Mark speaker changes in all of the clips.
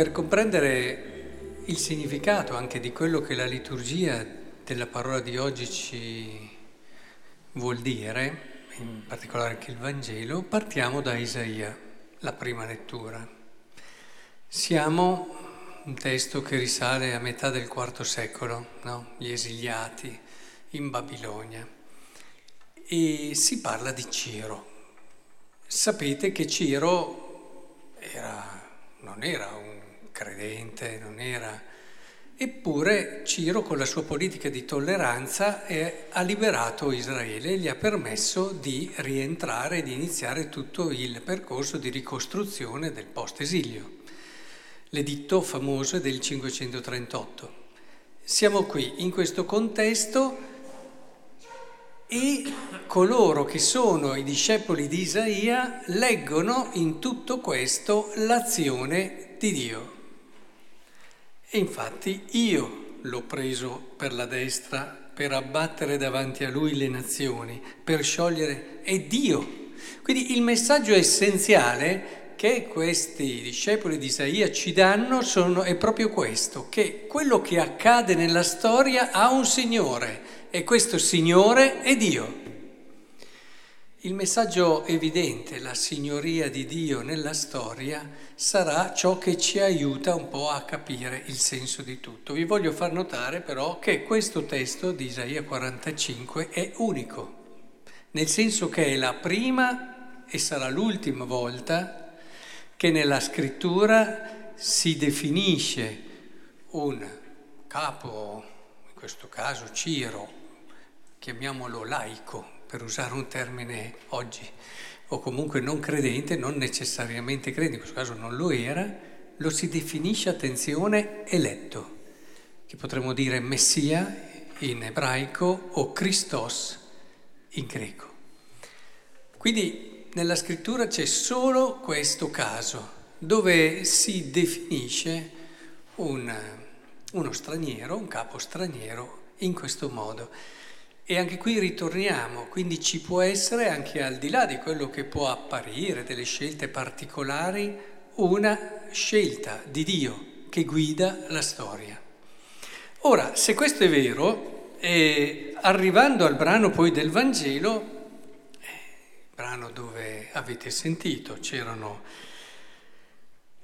Speaker 1: Per comprendere il significato anche di quello che la liturgia della parola di oggi ci vuol dire, in particolare anche il Vangelo, partiamo da Isaia, la prima lettura. Siamo un testo che risale a metà del IV secolo, no? gli esiliati in Babilonia, e si parla di Ciro. Sapete che Ciro era, non era un credente, non era... Eppure Ciro con la sua politica di tolleranza è, ha liberato Israele e gli ha permesso di rientrare e di iniziare tutto il percorso di ricostruzione del post-esilio. L'editto famoso del 538. Siamo qui in questo contesto e coloro che sono i discepoli di Isaia leggono in tutto questo l'azione di Dio. E infatti io l'ho preso per la destra per abbattere davanti a lui le nazioni, per sciogliere, è Dio. Quindi il messaggio essenziale che questi discepoli di Isaia ci danno sono, è proprio questo, che quello che accade nella storia ha un Signore e questo Signore è Dio. Il messaggio evidente, la signoria di Dio nella storia, sarà ciò che ci aiuta un po' a capire il senso di tutto. Vi voglio far notare però che questo testo di Isaia 45 è unico, nel senso che è la prima e sarà l'ultima volta che nella scrittura si definisce un capo, in questo caso Ciro, chiamiamolo laico, per usare un termine oggi, o comunque non credente, non necessariamente credente, in questo caso non lo era, lo si definisce, attenzione, eletto, che potremmo dire Messia in ebraico o Christos in greco. Quindi nella scrittura c'è solo questo caso, dove si definisce un, uno straniero, un capo straniero, in questo modo. E anche qui ritorniamo, quindi ci può essere anche al di là di quello che può apparire, delle scelte particolari, una scelta di Dio che guida la storia. Ora, se questo è vero, eh, arrivando al brano poi del Vangelo, eh, brano dove avete sentito, c'erano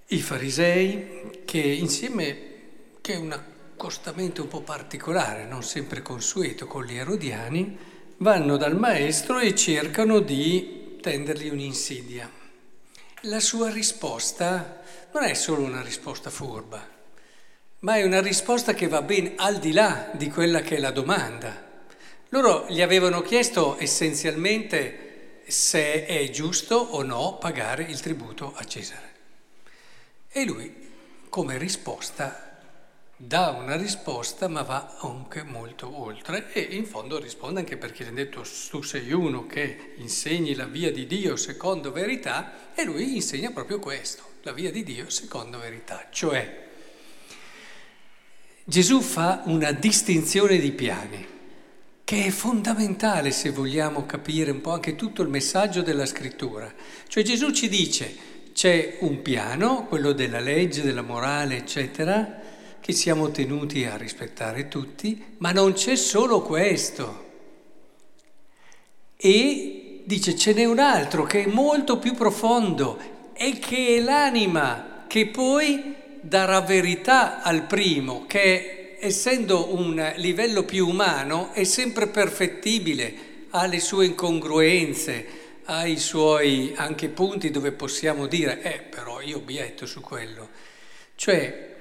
Speaker 1: i farisei che insieme, che è una accostamento un po' particolare, non sempre consueto con gli erodiani, vanno dal maestro e cercano di tendergli un'insidia. La sua risposta non è solo una risposta furba, ma è una risposta che va ben al di là di quella che è la domanda. Loro gli avevano chiesto essenzialmente se è giusto o no pagare il tributo a Cesare. E lui, come risposta, dà una risposta ma va anche molto oltre e in fondo risponde anche perché gli ha detto tu sei uno che insegni la via di Dio secondo verità e lui insegna proprio questo, la via di Dio secondo verità, cioè Gesù fa una distinzione di piani che è fondamentale se vogliamo capire un po' anche tutto il messaggio della scrittura. Cioè Gesù ci dice c'è un piano, quello della legge, della morale, eccetera, che siamo tenuti a rispettare tutti, ma non c'è solo questo. E dice ce n'è un altro che è molto più profondo e che è l'anima che poi darà verità al primo, che essendo un livello più umano è sempre perfettibile, ha le sue incongruenze, ha i suoi anche punti dove possiamo dire, eh però io obietto su quello. Cioè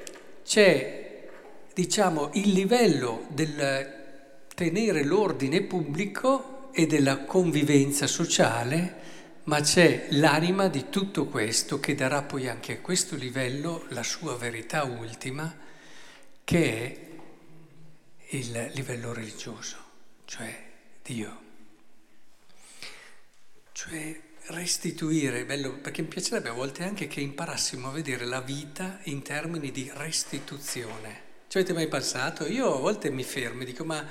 Speaker 1: c'è, diciamo, il livello del tenere l'ordine pubblico e della convivenza sociale, ma c'è l'anima di tutto questo che darà poi anche a questo livello la sua verità ultima, che è il livello religioso, cioè Dio. Cioè restituire, bello, perché mi piacerebbe a volte anche che imparassimo a vedere la vita in termini di restituzione. Ci avete mai pensato? Io a volte mi fermo e dico, ma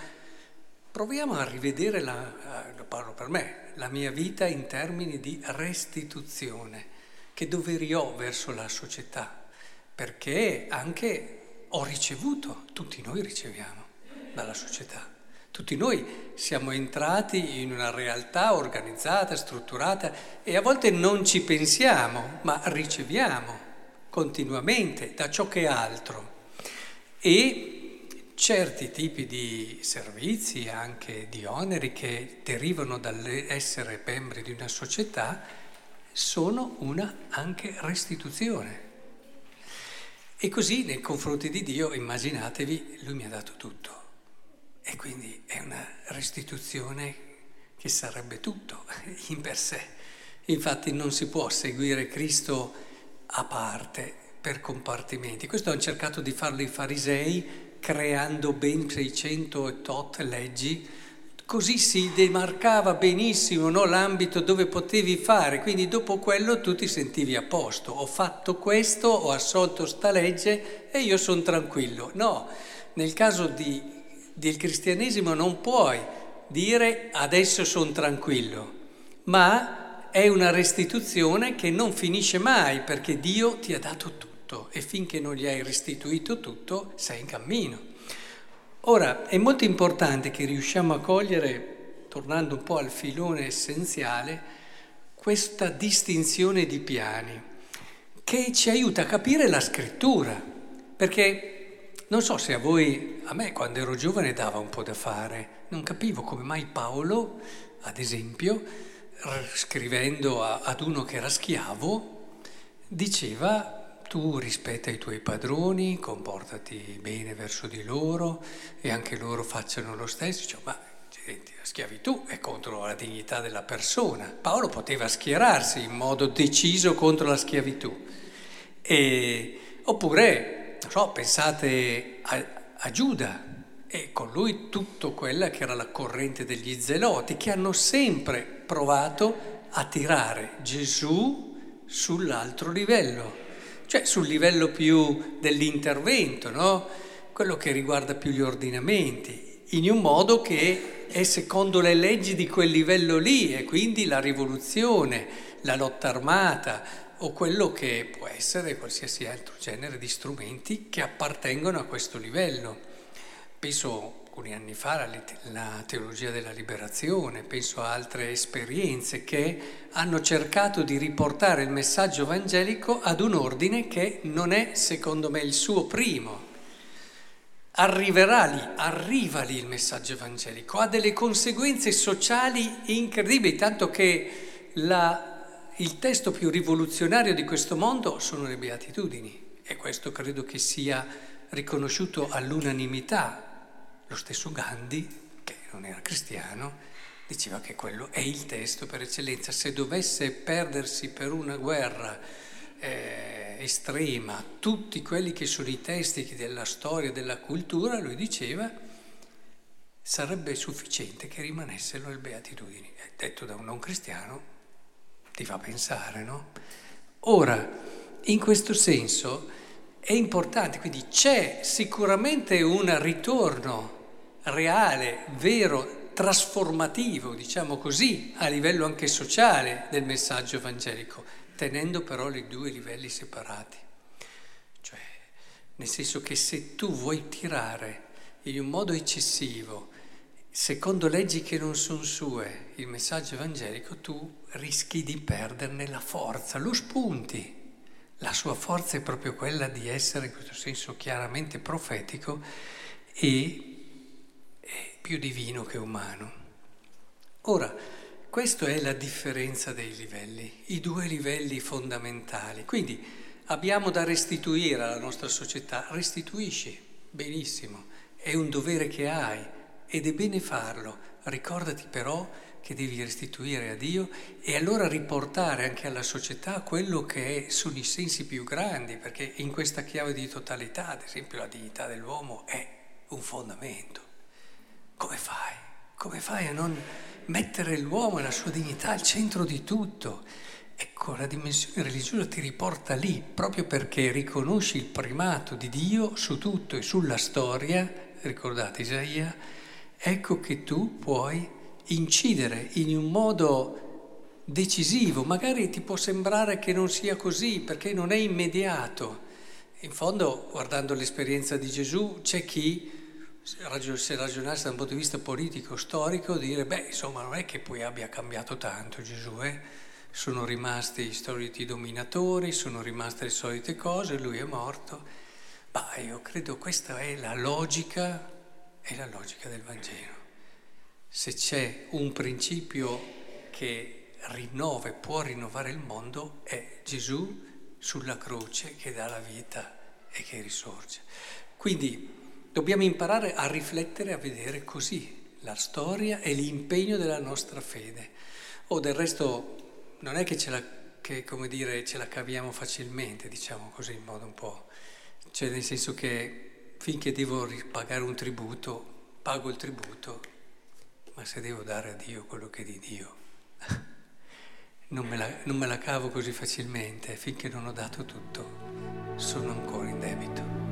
Speaker 1: proviamo a rivedere, la, lo parlo per me, la mia vita in termini di restituzione. Che doveri ho verso la società, perché anche ho ricevuto, tutti noi riceviamo dalla società. Tutti noi siamo entrati in una realtà organizzata, strutturata e a volte non ci pensiamo, ma riceviamo continuamente da ciò che è altro. E certi tipi di servizi, anche di oneri che derivano dall'essere membri di una società, sono una anche restituzione. E così nei confronti di Dio, immaginatevi, Lui mi ha dato tutto. E quindi è una restituzione che sarebbe tutto in per sé. Infatti non si può seguire Cristo a parte, per compartimenti. Questo hanno cercato di farlo i farisei creando ben 600 e tot leggi, così si demarcava benissimo no, l'ambito dove potevi fare, quindi dopo quello tu ti sentivi a posto, ho fatto questo, ho assolto sta legge e io sono tranquillo. No, nel caso di del cristianesimo non puoi dire adesso sono tranquillo, ma è una restituzione che non finisce mai perché Dio ti ha dato tutto e finché non gli hai restituito tutto sei in cammino. Ora, è molto importante che riusciamo a cogliere, tornando un po' al filone essenziale, questa distinzione di piani che ci aiuta a capire la scrittura, perché non so se a voi, a me quando ero giovane dava un po' da fare, non capivo come mai Paolo, ad esempio, scrivendo a, ad uno che era schiavo, diceva tu rispetta i tuoi padroni, comportati bene verso di loro e anche loro facciano lo stesso. Cioè, ma la schiavitù è contro la dignità della persona. Paolo poteva schierarsi in modo deciso contro la schiavitù. E, oppure non so, pensate a, a Giuda e con lui tutta quella che era la corrente degli zeloti che hanno sempre provato a tirare Gesù sull'altro livello, cioè sul livello più dell'intervento, no? quello che riguarda più gli ordinamenti, in un modo che è secondo le leggi di quel livello lì e quindi la rivoluzione, la lotta armata, o quello che può essere qualsiasi altro genere di strumenti che appartengono a questo livello. Penso alcuni anni fa alla teologia della liberazione, penso a altre esperienze che hanno cercato di riportare il messaggio evangelico ad un ordine che non è, secondo me, il suo primo. Arriverà lì, arriva lì il messaggio evangelico, ha delle conseguenze sociali incredibili, tanto che la il testo più rivoluzionario di questo mondo sono le beatitudini e questo credo che sia riconosciuto all'unanimità. Lo stesso Gandhi, che non era cristiano, diceva che quello è il testo per eccellenza. Se dovesse perdersi per una guerra eh, estrema tutti quelli che sono i testi della storia, della cultura, lui diceva sarebbe sufficiente che rimanessero le beatitudini. Detto da un non cristiano, ti fa pensare, no? Ora, in questo senso è importante, quindi c'è sicuramente un ritorno reale, vero, trasformativo, diciamo così, a livello anche sociale del messaggio evangelico, tenendo però i due livelli separati. Cioè, nel senso che se tu vuoi tirare in un modo eccessivo secondo leggi che non sono sue, il messaggio evangelico, tu rischi di perderne la forza, lo spunti. La sua forza è proprio quella di essere, in questo senso, chiaramente profetico e, più divino che umano. Ora, questa è la differenza dei livelli, i due livelli fondamentali. Quindi abbiamo da restituire alla nostra società, restituisci, benissimo, è un dovere che hai ed è bene farlo. Ricordati però che devi restituire a Dio e allora riportare anche alla società quello che sono i sensi più grandi, perché in questa chiave di totalità, ad esempio, la dignità dell'uomo è un fondamento. Come fai? Come fai a non mettere l'uomo e la sua dignità al centro di tutto? Ecco, la dimensione religiosa ti riporta lì, proprio perché riconosci il primato di Dio su tutto e sulla storia, ricordate Isaia, ecco che tu puoi incidere in un modo decisivo, magari ti può sembrare che non sia così perché non è immediato, in fondo, guardando l'esperienza di Gesù, c'è chi se ragionasse da un punto di vista politico, storico, dire, beh, insomma, non è che poi abbia cambiato tanto Gesù, eh? sono rimasti i soliti dominatori, sono rimaste le solite cose, lui è morto. Ma io credo questa è la logica, è la logica del Vangelo. Se c'è un principio che rinnova e può rinnovare il mondo, è Gesù sulla croce che dà la vita e che risorge. Quindi Dobbiamo imparare a riflettere, a vedere così la storia e l'impegno della nostra fede. O del resto non è che ce la, che, dire, ce la caviamo facilmente, diciamo così in modo un po'. Cioè nel senso che finché devo ripagare un tributo, pago il tributo, ma se devo dare a Dio quello che è di Dio, non me, la, non me la cavo così facilmente, finché non ho dato tutto, sono ancora in debito.